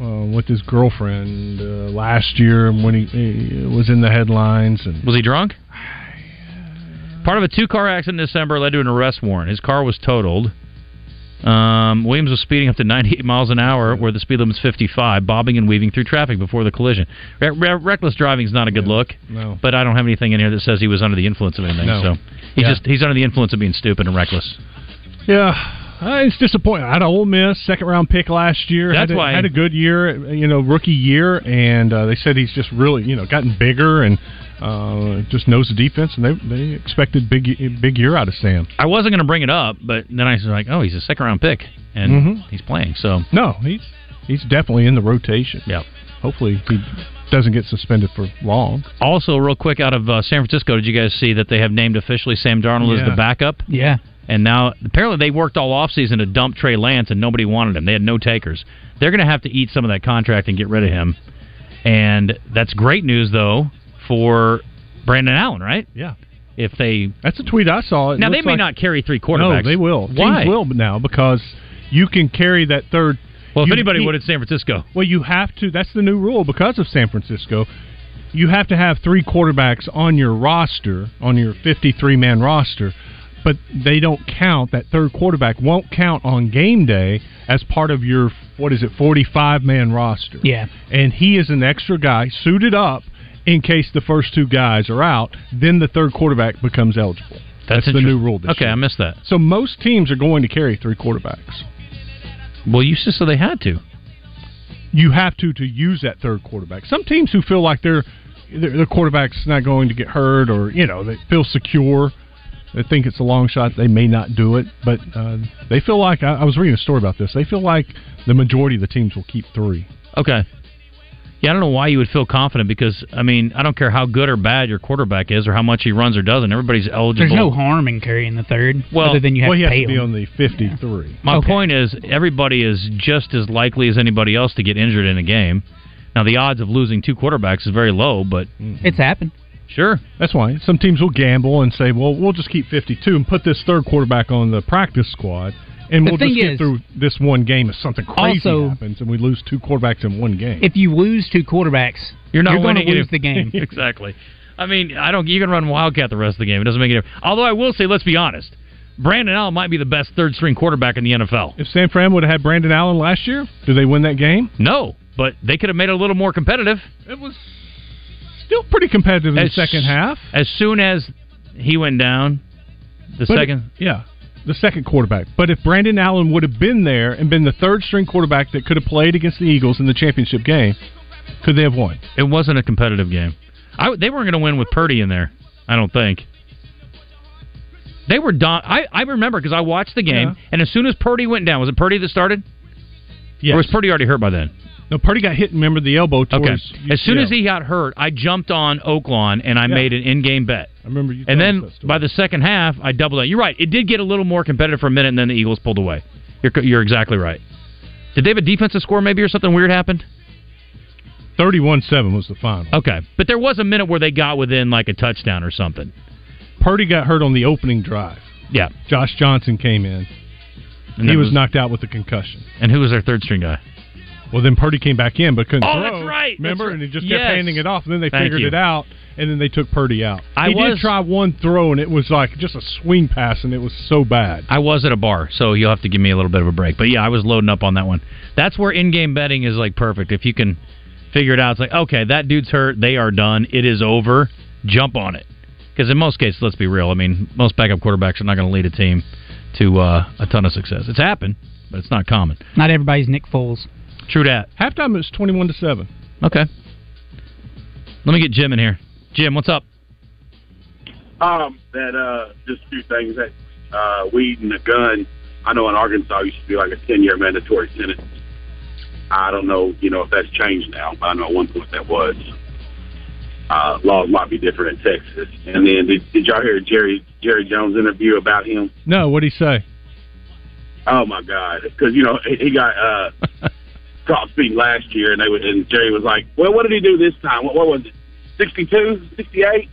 uh, with his girlfriend uh, last year when he, he was in the headlines. And Was he drunk? Part of a two car accident in December led to an arrest warrant. His car was totaled. Um, Williams was speeding up to 98 miles an hour, where the speed limit is 55, bobbing and weaving through traffic before the collision. Re- re- reckless driving is not a good look. No. But I don't have anything in here that says he was under the influence of anything. No. So he's Yeah. just he's under the influence of being stupid and reckless. Yeah, uh, it's disappointing. I had a Ole Miss second round pick last year. That's had a, why- had a good year, you know, rookie year, and uh, they said he's just really, you know, gotten bigger and uh, just knows the defense, and they they expected big big year out of Sam. I wasn't going to bring it up, but then I was like, oh, he's a second round pick, and Mhm. he's playing. So No, he's he's definitely in the rotation. yeah. Hopefully he doesn't get suspended for long. Also, real quick, out of uh, San Francisco, did you guys see that they have named officially Sam Darnold as the backup? Yeah. And now, apparently, they worked all offseason to dump Trey Lance, and nobody wanted him. They had no takers. They're going to have to eat some of that contract and get rid of him. And that's great news, though, for Brandon Allen, right? Yeah. If they That's a tweet I saw. It now they may like- not carry three quarterbacks. No, they will. Why? Teams will now because you can carry that third. Well, if you- anybody you- would, it's San Francisco. Well, you have to. That's the new rule because of San Francisco. You have to have three quarterbacks on your roster, on your 53 man roster, but they don't count. That third quarterback won't count on game day as part of your, what is it, 45 man roster. Yeah. And he is an extra guy suited up in case the first two guys are out. Then the third quarterback becomes eligible. That's, the new rule this Okay, year. I missed that. So most teams are going to carry three quarterbacks. Well, you said they had to. you have to to use that third quarterback. Some teams who feel like their, their quarterback's not going to get hurt, or you know they feel secure, they think it's a long shot. They may not do it, but uh, they feel like I, I was reading a story about this. They feel like the majority of the teams will keep three. Okay. Yeah, I don't know why you would feel confident because I mean I don't care how good or bad your quarterback is or how much he runs or doesn't. Everybody's eligible. There's no harm in carrying the third, Well- other than you have well, to you have pay to be on the fifty-three. My Okay. point is, everybody is just as likely as anybody else to get injured in a game. Now, the odds of losing two quarterbacks is very low, but It's happened. Sure. That's why some teams will gamble and say, "Well, we'll just keep fifty-two and put this third quarterback on the practice squad." And The we'll just get is- through this one game if something crazy Also- happens and we lose two quarterbacks in one game. If you lose two quarterbacks, You're not going to winning it. lose the game. exactly. I mean, I don't. You can run Wildcat the rest of the game. It doesn't make any difference. Although I will say, let's be honest, Brandon Allen might be the best third string quarterback in the NFL. If San Fran would have had Brandon Allen last year, did they win that game? No, but they could have made it a little more competitive. It was still pretty competitive in As- the second half. As soon as he went down, the But- second. yeah, the second quarterback. But if Brandon Allen would have been there and been the third string quarterback that could have played against the Eagles in the championship game, could they have won? It wasn't a competitive game. I, they weren't going to win with Purdy in there. I don't think. They were done. I, I remember because I watched the game, Yeah. and as soon as Purdy went down, was it Purdy that started? Yes. Or was Purdy already hurt by then? No, Purdy got hit. Remember the elbow Okay. As soon as he got hurt, I jumped on Oaklawn and I Yeah. made an in-game bet. I remember you. And then by the second half, I doubled it. You're right. It did get a little more competitive for a minute, and then the Eagles pulled away. You're, you're exactly right. Did they have a defensive score maybe or something weird happened? 31-7 was the final. Okay. But there was a minute where they got within like a touchdown or something. Purdy got hurt on the opening drive. Yeah. Josh Johnson came in. And he that was, knocked out with a concussion. And who was their third string guy? Well, then Purdy came back in, but couldn't Oh, throw. that's right. Remember, That's right. and he just kept Yes. handing it off. And then they Thank figured you. it out, and then they took Purdy out. I he was- did try one throw, and it was like just a swing pass, and it was so bad. I was at a bar, so you'll have to give me a little bit of a break. But yeah, I was loading up on that one. That's where in-game betting is like perfect. If you can figure it out. It's like, okay, that dude's hurt. They are done. It is over. Jump on it. Because in most cases, let's be real. I mean, most backup quarterbacks are not going to lead a team to uh, a ton of success. It's happened, but it's not common. Not everybody's Nick Foles. True that. Halftime it was twenty-one to seven. Okay. Let me get Jim in here. Jim, what's up? Um, that uh, just a few things that uh, weed and a gun. I know in Arkansas used to be like a ten-year mandatory sentence. I don't know, you know, if that's changed now. But I know at one point that was. Uh, laws might be different in Texas. And then did, did y'all hear Jerry Jerry Jones interview about him? No, what did he say? Oh my God! Because you know he, he got uh, caught speeding last year, and they would, and Jerry was like, "Well, what did he do this time? What, what was it? 62, 68?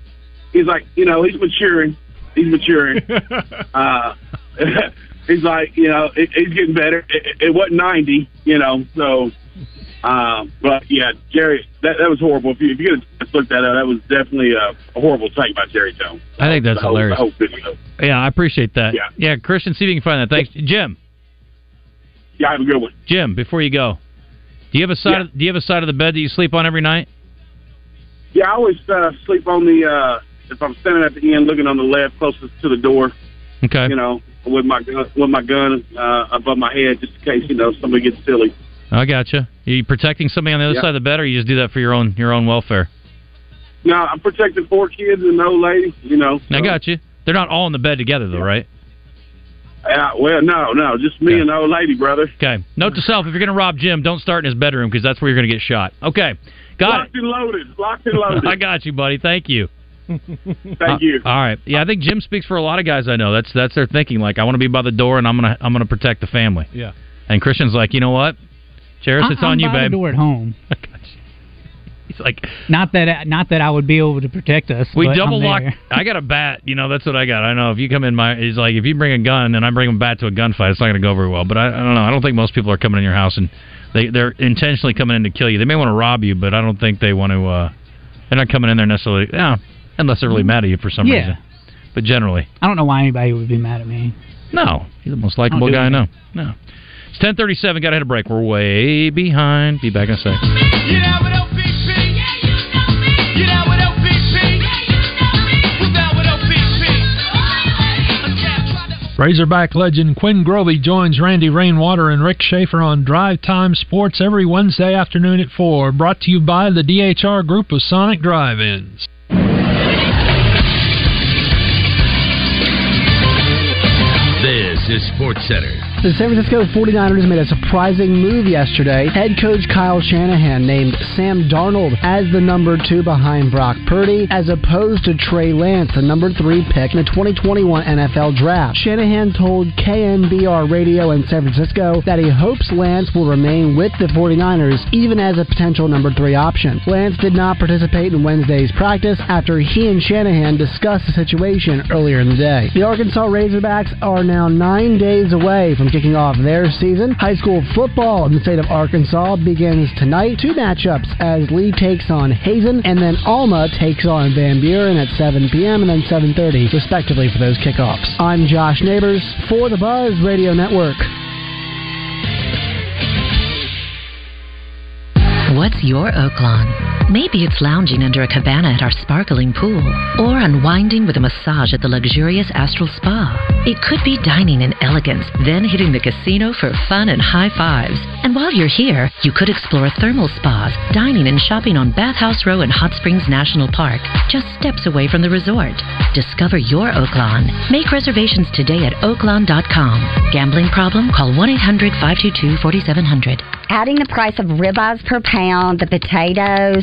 He's like, you know, he's maturing. He's maturing. uh, he's like, you know, it, he's getting better. It, it wasn't ninety, you know. So, um, but yeah, Jerry, that that was horrible. If you if you could look that up, that was definitely a, a horrible take by Jerry Jones. I think that's The whole- hilarious. the whole video. Yeah, I appreciate that. Yeah. yeah, Christian, see if you can find that. Thanks, Jim. Yeah, I have a good one. Jim, before you go, do you have a side? Yeah. Of, do you have a side of the bed that you sleep on every night? Yeah, I always uh, sleep on the uh, if I'm standing at the end, looking on the left, closest to the door. Okay. You know, with my gun, with my gun uh, above my head, just in case you know somebody gets silly. I gotcha. Are you protecting somebody on the other Yeah. side of the bed, or you just do that for your own your own welfare? No, I'm protecting four kids and an old lady. You know. I so- got you. They're not all in the bed together, though, right? Uh, well, no, no, just me and the old lady, brother. Okay. Note to self: if you're going to rob Jim, don't start in his bedroom because that's where you're going to get shot. Okay. Got Locked and loaded. Locked and loaded. I got you, buddy. Thank you. Thank you. Uh, all right. Yeah, I think Jim speaks for a lot of guys I know. That's that's their thinking. Like, I want to be by the door, and I'm gonna I'm gonna protect the family. Yeah. And Christian's like, you know what, Cheris, it's I, on I'm you, by babe. the door at home. He's like, Not that not that I would be able to protect us. we but double I'm lock. there. I got a bat. You know, that's what I got. I know if you come in my, he's like, if you bring a gun and I bring a bat to a gunfight, it's not going to go very well. But I, I don't know. I don't think most people are coming in your house and they they're intentionally coming in to kill you. They may want to rob you, but I don't think they want to. uh They're not coming in there necessarily. Yeah, unless they're really mad at you for some Yeah. reason. But generally, I don't know why anybody would be mad at me. no. You're the most likable don't guy I know. No. It's ten thirty seven. Got to hit a break. We're way behind. Be back in a sec. Razorback legend Quinn Grovey joins Randy Rainwater and Rick Schaefer on Drive Time Sports every Wednesday afternoon at 4. Brought to you by the DHR Group of Sonic Drive-Ins. This is Sports Center. The San Francisco 49ers made a surprising move yesterday. Head coach Kyle Shanahan named Sam Darnold as the number two behind Brock Purdy, as opposed to Trey Lance, the number three pick in the 2021 NFL Draft. Shanahan told KNBR Radio in San Francisco that he hopes Lance will remain with the 49ers even as a potential number three option. Lance did not participate in Wednesday's practice after he and Shanahan discussed the situation earlier in the day. The Arkansas Razorbacks are now nine days away from kicking off their season. High school football in the state of Arkansas begins tonight. Two matchups as Lee takes on Hazen and then Alma takes on Van Buren at 7 p.m. and then 7.30 respectively for those kickoffs. I'm Josh Neighbors for the Buzz Radio Network. What's your Oaklawn? Maybe it's lounging under a cabana at our sparkling pool, or unwinding with a massage at the luxurious Astral Spa. It could be dining in elegance, then hitting the casino for fun and high fives. And while you're here, you could explore thermal spas, dining and shopping on Bathhouse Row in Hot Springs National Park, just steps away from the resort. Discover your Oaklawn. Make reservations today at oaklawn.com. Gambling problem? Call 1 800 522 4700. Adding the price of ribeyes per pound, the potatoes,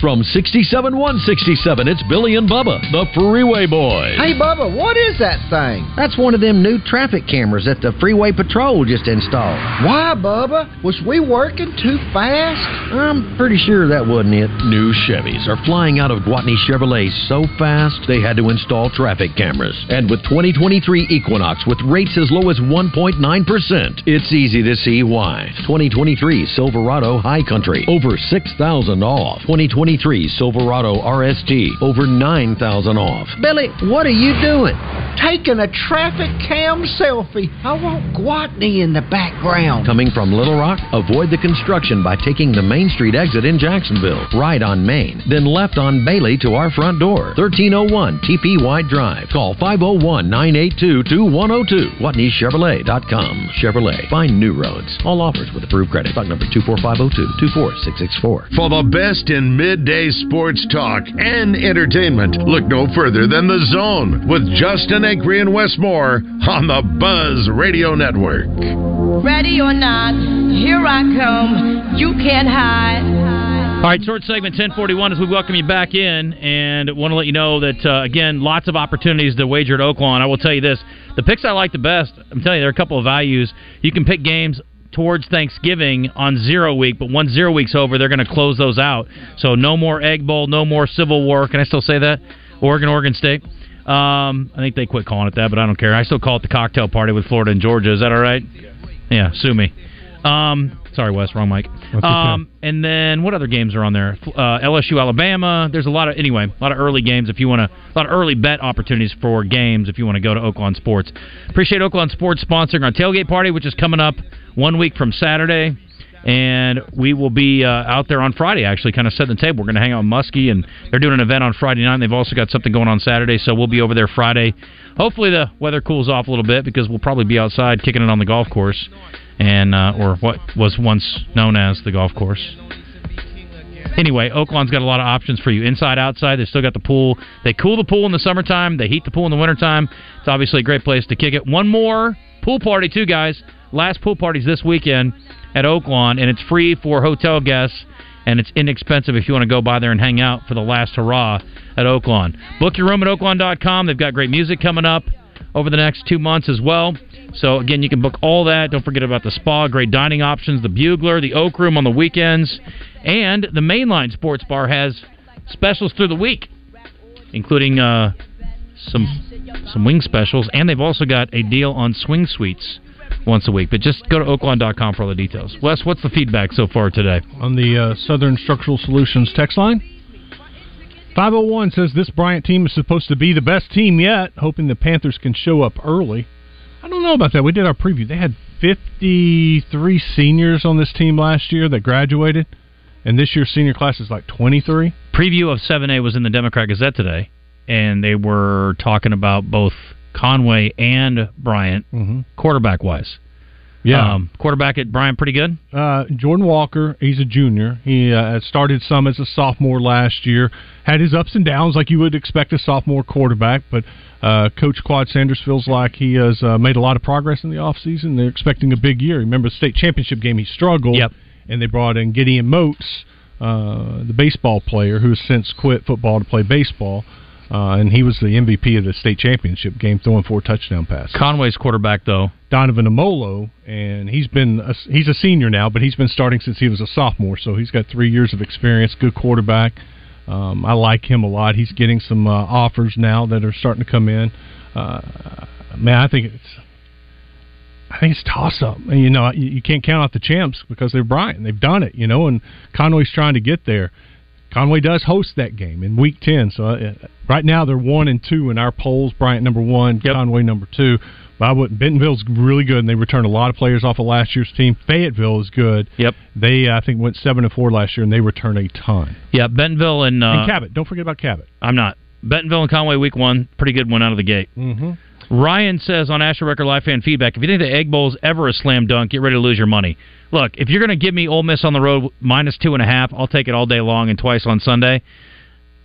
From 67 167, it's Billy and Bubba, the Freeway Boys. Hey, Bubba, what is that thing? That's one of them new traffic cameras that the Freeway Patrol just installed. Why, Bubba? Was we working too fast? I'm pretty sure that wasn't it. New Chevys are flying out of Gwatney Chevrolet so fast they had to install traffic cameras. And with 2023 Equinox with rates as low as 1.9%, it's easy to see why. 2023 Silverado High Country, over 6,000 off. 2023 Silverado RST, over 9,000 off. Billy, what are you doing? Taking a traffic cam selfie. I want Gwatney in the background. Coming from Little Rock, avoid the construction by taking the Main Street exit in Jacksonville, right on Main, then left on Bailey to our front door. 1301 TP White Drive. Call 501 982 2102. GwatneyChevrolet.com. Chevrolet. Find new roads. All offers with approved credit. Stock number 24502 24664. For the best in midday sports talk and entertainment, look no further than The Zone with Justin Acree and Wes Moore on the Buzz Radio Network. Ready or not, here I come. You can't hide. All right, short segment 1041 as we welcome you back in and want to let you know that, uh, again, lots of opportunities to wager at Oaklawn. I will tell you this the picks I like the best, I'm telling you, there are a couple of values. You can pick games towards Thanksgiving on zero week, but once zero week's over, they're going to close those out. So no more Egg Bowl, no more Civil War. Can I still say that? Oregon, Oregon State. Um, I think they quit calling it that, but I don't care. I still call it the cocktail party with Florida and Georgia. Is that all right? Yeah, sue me. Um, sorry, Wes, wrong mic. Um, and then what other games are on there? Uh, LSU, Alabama. There's a lot of anyway, a lot of early games if you want to, a lot of early bet opportunities for games if you want to go to Oaklawn Sports. Appreciate Oaklawn Sports sponsoring our tailgate party, which is coming up one week from Saturday. And we will be uh, out there on Friday, actually, kind of setting the table. We're going to hang out with Muskie, and they're doing an event on Friday night. And they've also got something going on Saturday, so we'll be over there Friday. Hopefully, the weather cools off a little bit because we'll probably be outside kicking it on the golf course, and uh, or what was once known as the golf course. Anyway, Oaklawn's got a lot of options for you. Inside, outside, they still got the pool. They cool the pool in the summertime. They heat the pool in the wintertime. It's obviously a great place to kick it. One more pool party, too, guys. Last pool party's this weekend at Oaklawn, and it's free for hotel guests, and it's inexpensive if you want to go by there and hang out for the last hurrah at Oaklawn. Book your room at oaklawn.com. They've got great music coming up over the next two months as well. So, again, you can book all that. Don't forget about the spa, great dining options, the Bugler, the Oak Room on the weekends, and the Mainline Sports Bar has specials through the week, including uh, some some wing specials, and they've also got a deal on swing suites once a week. But just go to oaklawn.com for all the details. Wes, what's the feedback so far today? on the uh, Southern Structural Solutions text line. 501 says this Bryant team is supposed to be the best team yet, hoping the Panthers can show up early. I don't know about that. We did our preview. They had 53 seniors on this team last year that graduated, and this year's senior class is like 23. Preview of 7A was in the Democrat Gazette today, and they were talking about both Conway and Bryant, mm-hmm. quarterback wise. Yeah. Um, quarterback at Bryant, pretty good. Uh, Jordan Walker, he's a junior. He uh, started some as a sophomore last year. Had his ups and downs, like you would expect a sophomore quarterback. But uh, Coach Quad Sanders feels like he has uh, made a lot of progress in the offseason. They're expecting a big year. Remember the state championship game, he struggled. Yep. And they brought in Gideon Moats, uh, the baseball player who has since quit football to play baseball. Uh, and he was the MVP of the state championship game, throwing four touchdown passes. Conway's quarterback, though. Donovan Amolo, and he's been a, he's a senior now, but he's been starting since he was a sophomore, so he's got three years of experience. Good quarterback. Um, I like him a lot. He's getting some uh, offers now that are starting to come in. Uh, man, I think it's I think it's toss up. You know, you, can't count out the champs because they're Bryant. They've done it. You know, and Conway's trying to get there. Conway does host that game in Week Ten. So uh, right now they're one and two in our polls. Bryant number one, Conway number two. But I wouldn't. Bentonville's really good, and they returned a lot of players off of last year's team. Fayetteville is good. Yep. They uh, I think went seven and four last year, and they returned a ton. Yeah, Bentonville and, uh, and Cabot. Don't forget about Cabot. I'm not. Bentonville and Conway week one, pretty good one out of the gate. Mm-hmm. Ryan says on Asher Wrecker Live fan feedback, if you think the Egg Bowl is ever a slam dunk, get ready to lose your money. Look, if you're going to give me Ole Miss on the road minus two and a half, I'll take it all day long and twice on Sunday.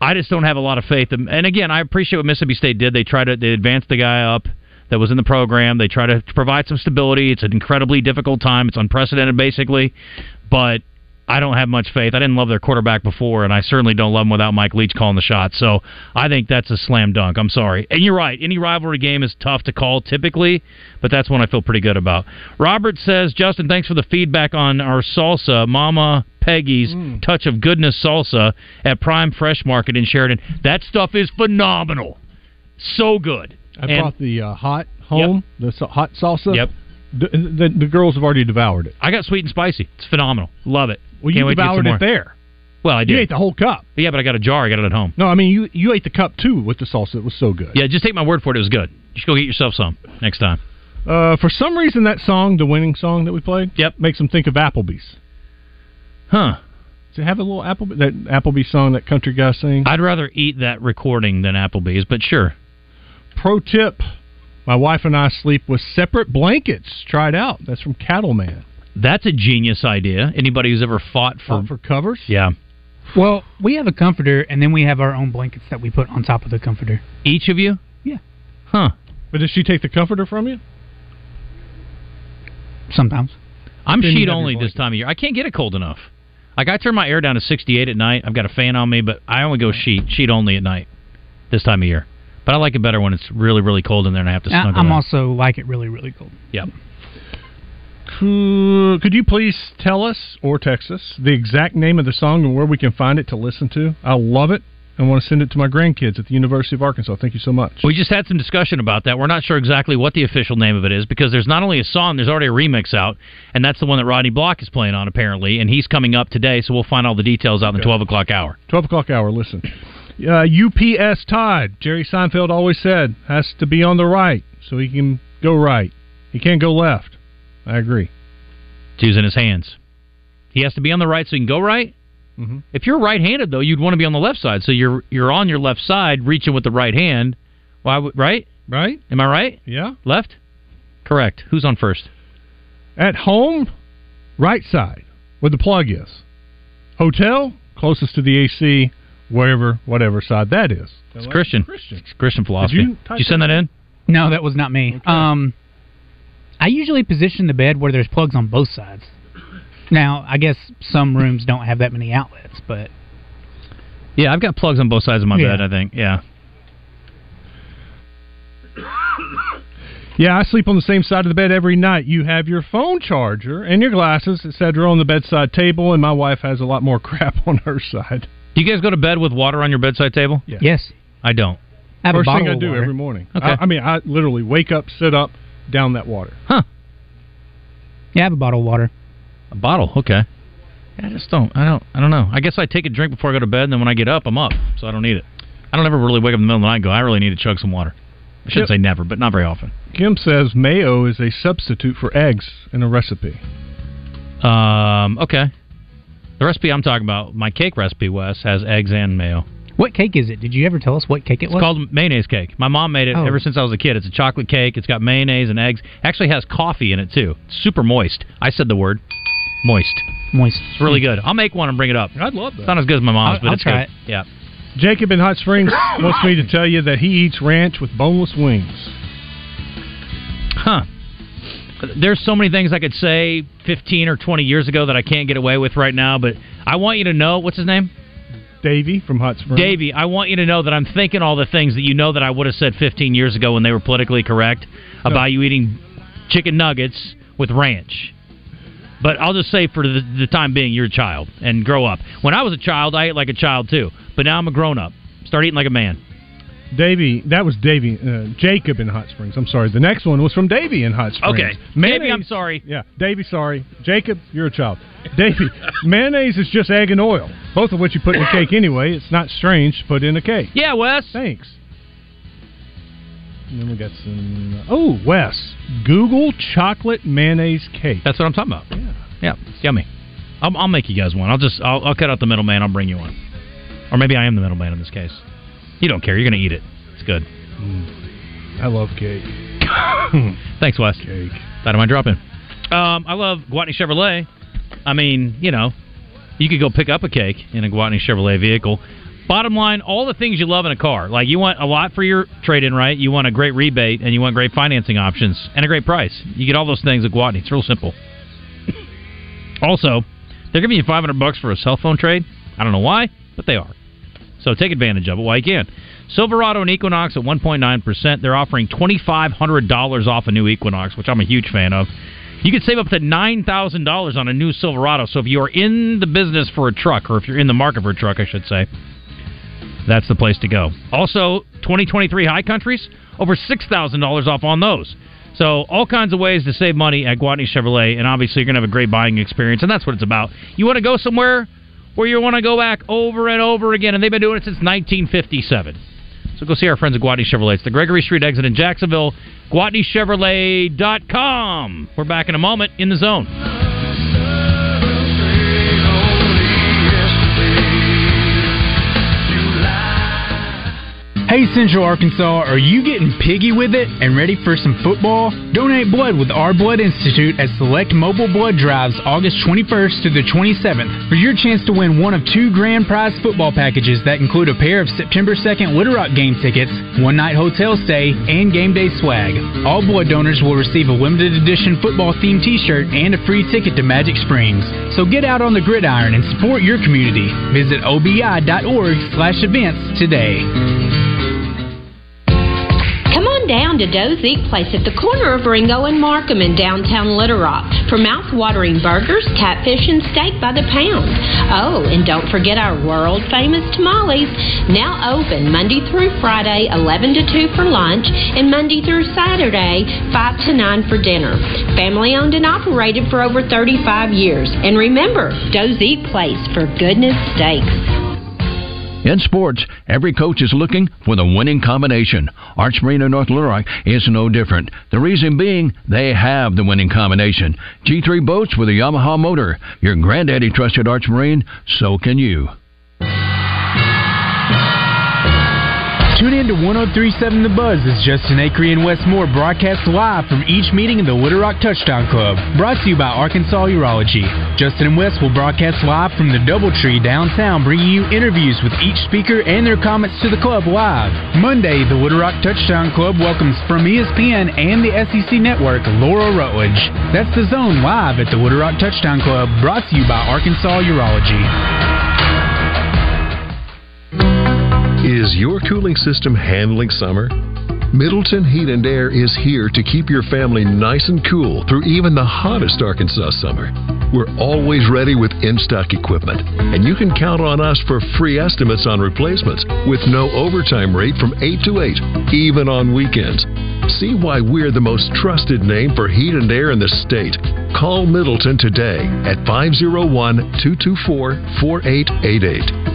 I just don't have a lot of faith. And again, I appreciate what Mississippi State did. They tried to they advanced the guy up that was in the program. They try to provide some stability. It's an incredibly difficult time. It's unprecedented, basically. But I don't have much faith. I didn't love their quarterback before, and I certainly don't love him without Mike Leach calling the shots. So I think that's a slam dunk. I'm sorry. And you're right. Any rivalry game is tough to call typically, but that's one I feel pretty good about. Robert says, Justin, thanks for the feedback on our salsa. Mama Peggy's Touch of Goodness salsa at Prime Fresh Market in Sheridan. That stuff is phenomenal. So good. I And- brought the uh, hot home, the sa- hot salsa. Yep. The, the, the girls have already devoured it. I got sweet and spicy. It's phenomenal. Love it. Well, Can't you wait to get some devoured it there. Well, I did. You ate the whole cup. Yeah, but I got a jar. I got it at home. No, I mean you you ate the cup too with the salsa. It was so good. Yeah, just take my word for it. It was good. You should go get yourself some next time. Uh, for some reason, that song, the winning song that we played, yep, makes them think of Applebee's. Huh? Does it have a little Applebee that Applebee song that country guy sings? I'd rather eat that recording than Applebee's, but sure. Pro tip: My wife and I sleep with separate blankets. Try it out. That's from Cattleman. That's a genius idea. Anybody who's ever fought for for covers? Yeah. Well, we have a comforter, and then we have our own blankets that we put on top of the comforter. Each of you? Yeah. Huh. But does she take the comforter from you? Sometimes. I'm Then sheet only this time of year. I can't get it cold enough. Like I turn my air down to 68 at night. I've got a fan on me, but I only go sheet sheet only at night this time of year. But I like it better when it's really really cold in there and I have to snuggle. I'm in. also like it really, really cold. Yep. Could, could you please tell us or text us the exact name of the song and where we can find it to listen to? I love it. I want to send it to my grandkids at the University of Arkansas. Thank you so much. We just had some discussion about that. We're not sure exactly what the official name of it is because there's not only a song, there's already a remix out, and that's the one that Rodney Block is playing on apparently, and he's coming up today, so we'll find all the details out in the 12 o'clock hour. 12 o'clock hour, listen. Uh, UPS Tide, Jerry Seinfeld always said, has to be on the right so he can go right. He can't go left. I agree. Two's in his hands. He has to be on the right so he can go right. Mhm. If you're right-handed though, you'd want to be on the left side. So you're you're on your left side, reaching with the right hand. Why? right? Right? Am I right? Yeah. Left? Correct. Who's on first? At home, right side, where the plug is. Hotel, closest to the AC, wherever, whatever side that is. It's Christian. Christian. It's Christian philosophy. you Did you send that in? No, that was not me. Um, I usually position the bed where there's plugs on both sides. Now, I guess some rooms don't have that many outlets, but Yeah, I've got plugs on both sides of my Yeah. bed. I think. Yeah. Yeah, I sleep on the same side of the bed every night. You have your phone charger and your glasses, etc., on the bedside table, and my wife has a lot more crap on her side. Do you guys go to bed with water on your bedside table? Yes. Yes. I don't. I have a First thing bottle I do water. every morning. Okay. I, I mean, I literally wake up, sit up, down that water. Huh. Yeah, I have a bottle of water. A bottle. Okay. Yeah, I just don't. I don't. I don't know. I guess I take a drink before I go to bed, and then when I get up, I'm up, so I don't need it. I don't ever really wake up in the middle of the night and go. I really need to chug some water. I shouldn't Yep. say never, but not very often. Kim says mayo is a substitute for eggs in a recipe. Um. Okay. The recipe I'm talking about, my cake recipe, Wes, has eggs and mayo. What cake is it? Did you ever tell us what cake it was? It's called mayonnaise cake. My mom made it Oh. ever since I was a kid. It's a chocolate cake. It's got mayonnaise and eggs. Actually has coffee in it too. It's super moist. I said the word. Moist. Moist. It's really good. I'll make one and bring it up. I'd love that. It's not as good as my mom's, I'll- but I'll it's try good. Yeah. Jacob in Hot Springs wants me to tell you that he eats ranch with boneless wings. Huh. There's so many things I could say 15 or 20 years ago that I can't get away with right now, but I want you to know what's his name? Davey from Hot Springs. Davey, I want you to know that I'm thinking all the things that you know that I would have said 15 years ago when they were politically correct about you eating chicken nuggets with ranch. But I'll just say for the, the time being, you're a child and grow up. When I was a child, I ate like a child too, but now I'm a grown up. Start eating like a man. Davey, that was Davey, uh, Jacob in Hot Springs. I'm sorry. The next one was from Davey in Hot Springs. Okay. Mayonnaise, Davey, I'm sorry. Yeah, Davey, sorry. Jacob, you're a child. Davey, mayonnaise is just egg and oil, both of which you put in a cake anyway. It's not strange to put in a cake. Yeah, Wes. Thanks. And then we got some. Oh, Wes, Google chocolate mayonnaise cake. That's what I'm talking about. Yeah. Yeah. it's Yummy. I'll, I'll make you guys one. I'll just I'll, I'll cut out the middleman. I'll bring you one. Or maybe I am the middleman in this case. You don't care. You're going to eat it. It's good. I love cake. Thanks, Wes. Cake. My drop in. Um, I love Gwatney Chevrolet. I mean, you know, you could go pick up a cake in a Gwatney Chevrolet vehicle. Bottom line, all the things you love in a car. Like you want a lot for your trade in, right? You want a great rebate and you want great financing options and a great price. You get all those things at Gwatney. It's real simple. also, They're giving you 500 bucks for a cell phone trade. I don't know why, but they are. So take advantage of it while you can. Silverado and Equinox at 1.9%. They're offering $2,500 off a new Equinox, which I'm a huge fan of. You could save up to $9,000 on a new Silverado. So if you're in the business for a truck, or if you're in the market for a truck, I should say, that's the place to go. Also, 2023 High Countries, over $6,000 off on those. So, all kinds of ways to save money at Gwatney Chevrolet, and obviously, you're going to have a great buying experience, and that's what it's about. You want to go somewhere where you want to go back over and over again, and they've been doing it since 1957. So, go see our friends at Gwatney Chevrolet. It's the Gregory Street exit in Jacksonville, GwatneyChevrolet.com. We're back in a moment in the zone. Hey Central Arkansas, are you getting piggy with it and ready for some football? Donate blood with Our Blood Institute at select mobile blood drives August 21st to the 27th for your chance to win one of two grand prize football packages that include a pair of September 2nd Little Rock game tickets, one night hotel stay, and game day swag. All blood donors will receive a limited edition football themed t-shirt and a free ticket to Magic Springs. So get out on the gridiron and support your community. Visit obi.org slash events today. Down to Doe's Eat Place at the corner of Ringo and Markham in downtown Little Rock for mouth-watering burgers, catfish, and steak by the pound. Oh, and don't forget our world-famous tamales, now open Monday through Friday, 11 to 2 for lunch, and Monday through Saturday, 5 to 9 for dinner. Family-owned and operated for over 35 years. And remember, Doe's Eat Place for goodness steaks. In sports, every coach is looking for the winning combination. Arch Marine North Little Rock is no different. The reason being, they have the winning combination. G3 boats with a Yamaha motor. Your granddaddy trusted Arch Marine, so can you. Tune in to 1037 The Buzz as Justin Acree and Wes Moore broadcast live from each meeting in the Little Rock Touchdown Club. Brought to you by Arkansas Urology. Justin and Wes will broadcast live from the Doubletree downtown, bringing you interviews with each speaker and their comments to the club live. Monday, the Little Rock Touchdown Club welcomes from ESPN and the SEC Network, Laura Rutledge. That's the zone live at the Little Rock Touchdown Club, brought to you by Arkansas Urology. Is your cooling system handling summer? Middleton Heat and Air is here to keep your family nice and cool through even the hottest Arkansas summer. We're always ready with in stock equipment, and you can count on us for free estimates on replacements with no overtime rate from 8 to 8, even on weekends. See why we're the most trusted name for heat and air in the state. Call Middleton today at 501 224 4888.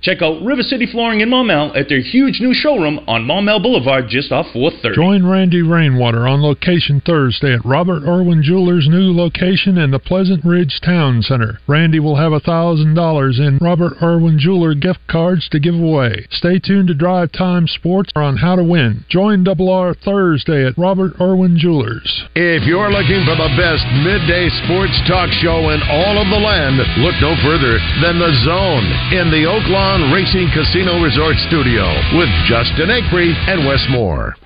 Check out River City Flooring in Maumelle at their huge new showroom on Maumelle Boulevard just off 430. Join Randy Rainwater on location Thursday at Robert Irwin Jewelers' new location in the Pleasant Ridge Town Center. Randy will have $1,000 in Robert Irwin Jeweler gift cards to give away. Stay tuned to Drive Time Sports on how to win. Join Double R Thursday at Robert Irwin Jewelers. If you're looking for the best midday sports talk show in all of the land, look no further than The Zone in the Oaklawn Racing Casino Resort Studio with Justin Acree and Wes Moore.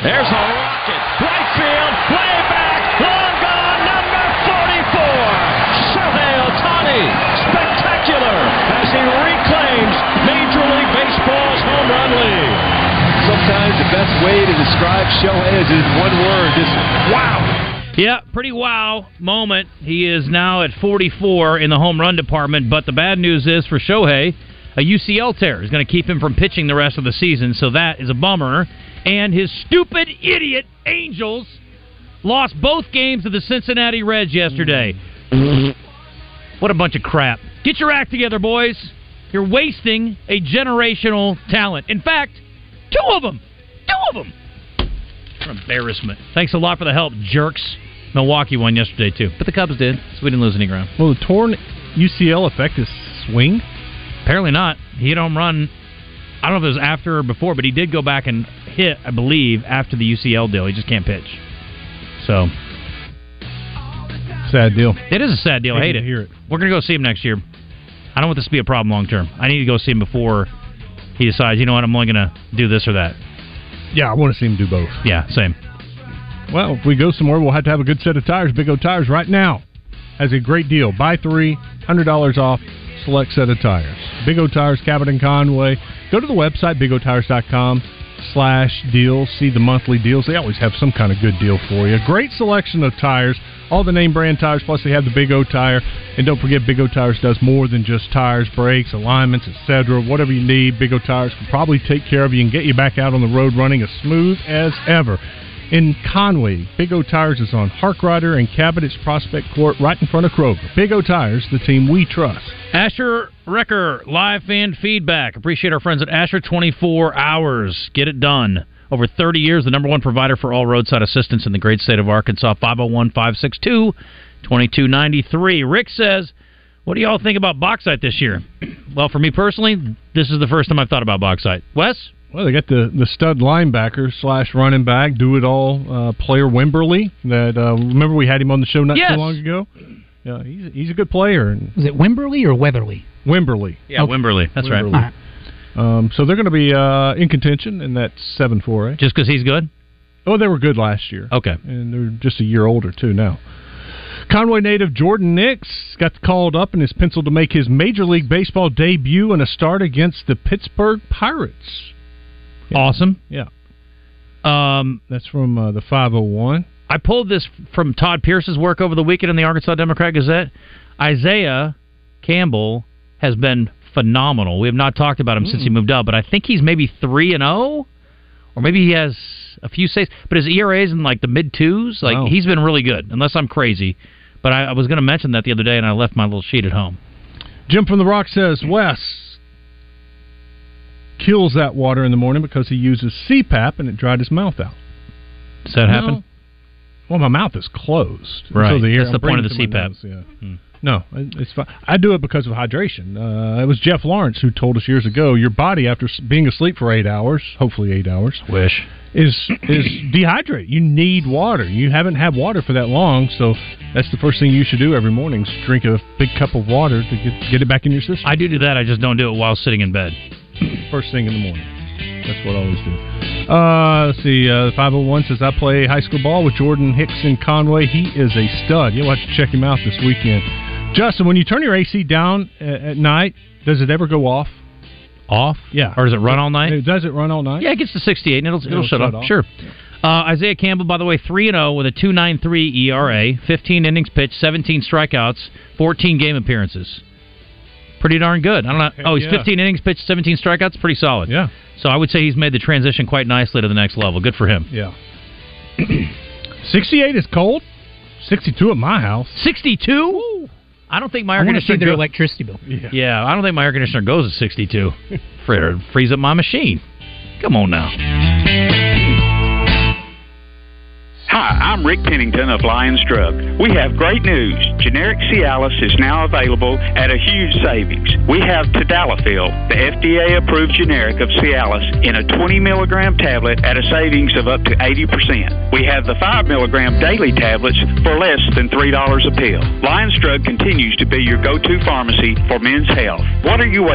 There's a rocket. Right field. Way back. Long gone. Number 44. Shohei Ohtani. Spectacular as he reclaims Major League Baseball's home run lead. Sometimes the best way to describe Shohei is in one word. Just wow. Yeah, pretty wow moment. He is now at 44 in the home run department, but the bad news is for Shohei, a UCL tear is going to keep him from pitching the rest of the season, so that is a bummer. And his stupid idiot Angels lost both games of the Cincinnati Reds yesterday. What a bunch of crap. Get your act together, boys. You're wasting a generational talent. In fact, two of them. Two of them. Embarrassment. Thanks a lot for the help, jerks. Milwaukee won yesterday, too. But the Cubs did, so we didn't lose any ground. Will the torn UCL affect his swing? Apparently not. He hit home run I don't know if it was after or before, but he did go back and hit, I believe, after the UCL deal. He just can't pitch. So Sad deal. it is a sad deal. I Hated hate it. hear it. We're gonna go see him next year. I don't want this to be a problem long term. I need to go see him before he decides. You know what? I'm only gonna do this or that. Yeah, I want to see him do both. Yeah, same. Well, if we go somewhere, we'll have to have a good set of tires. Big O Tires right now has a great deal. Buy three, hundred dollars off, select set of tires. Big O Tires, Cabot and Conway. Go to the website, bigotires.com slash deals. See the monthly deals. They always have some kind of good deal for you. Great selection of tires. All the name brand tires, plus they have the Big O tire. And don't forget, Big O Tires does more than just tires, brakes, alignments, etc. Whatever you need, Big O Tires can probably take care of you and get you back out on the road running as smooth as ever in Conway. Big O Tires is on Harkrider and Cabot's Prospect Court right in front of Kroger. Big O Tires, the team we trust. Asher Wrecker, live fan feedback. Appreciate our friends at Asher 24 Hours. Get it done. Over 30 years, the number one provider for all roadside assistance in the great state of Arkansas. 501 562 2293. Rick says, What do y'all think about Bauxite this year? Well, for me personally, this is the first time I've thought about Bauxite. Wes? Well, they got the, the stud linebacker slash running back, do it all uh, player Wimberly. That uh, remember we had him on the show not Yes. too long ago. Yeah, he's he's a good player. And Was it Wimberly or Weatherly? Wimberly. Yeah, Wimberly. That's right. Wimberly. Um, so they're going to be uh, in contention in that seven four A. Just because he's good? Oh, they were good last year. Okay. and they're just a year older too now. Conway native Jordan Wicks got called up and is penciled to make his Major League Baseball debut in a start against the Pittsburgh Pirates. Awesome. Yeah. Um, That's from uh, the 501. I pulled this from Todd Pierce's work over the weekend in the Arkansas Democrat Gazette. Isaiah Campbell has been phenomenal. We have not talked about him since he moved up, but I think he's maybe three and zero, or maybe he has a few saves. But his ERA is in like the mid twos. Like Wow. he's been really good, unless I'm crazy. But I, I was going to mention that the other day, and I left my little sheet at home. Jim from the Rock says Wes kills that water in the morning because he uses CPAP and it dried his mouth out. Does that happen? Well, my mouth is closed. Right. So the air, That's the I'm point of the CPAP. nose, yeah. No, it's fine. I do it because of hydration. Uh, it was Jeff Lawrence who told us years ago your body, after being asleep for eight hours, hopefully eight hours, Wish. is is dehydrated. You need water. You haven't had water for that long, so that's the first thing you should do every morning: is drink a big cup of water to get get it back in your system. I do do that. I just don't do it while sitting in bed. First thing in the morning. That's what I always do. Uh, let's see. Uh, 501 says, I play high school ball with Jordan Hickson Conway. He is a stud. You'll have to check him out this weekend. Justin, when you turn your AC down at, at night, does it ever go off? Off? Yeah. Or does it run all night? Does it run all night? Yeah, it gets to 68 and it'll, it'll, It'll shut, shut off. off. Sure. Uh, Isaiah Campbell, by the way, 3 0 with a 2.93 ERA, 15 innings pitched, 17 strikeouts, 14 game appearances. Pretty darn good. I don't know. Oh, he's yeah. 15 innings pitched, 17 strikeouts. Pretty solid. Yeah. So I would say he's made the transition quite nicely to the next level. Good for him. Yeah. 68 is cold. 62 at my house. 62? I don't think my air want to see conditioner their go- electricity bill. Yeah. Yeah, I don't think my air conditioner goes to 62. Afraid it'd freeze up my machine. Come on now. Hi, I'm Rick Pennington of Lions Drug. We have great news. Generic Cialis is now available at a huge savings. We have Tadalafil, the FDA approved generic of Cialis, in a 20 milligram tablet at a savings of up to 80%. We have the 5 milligram daily tablets for less than $3 a pill. Lions Drug continues to be your go to pharmacy for men's health. What are you waiting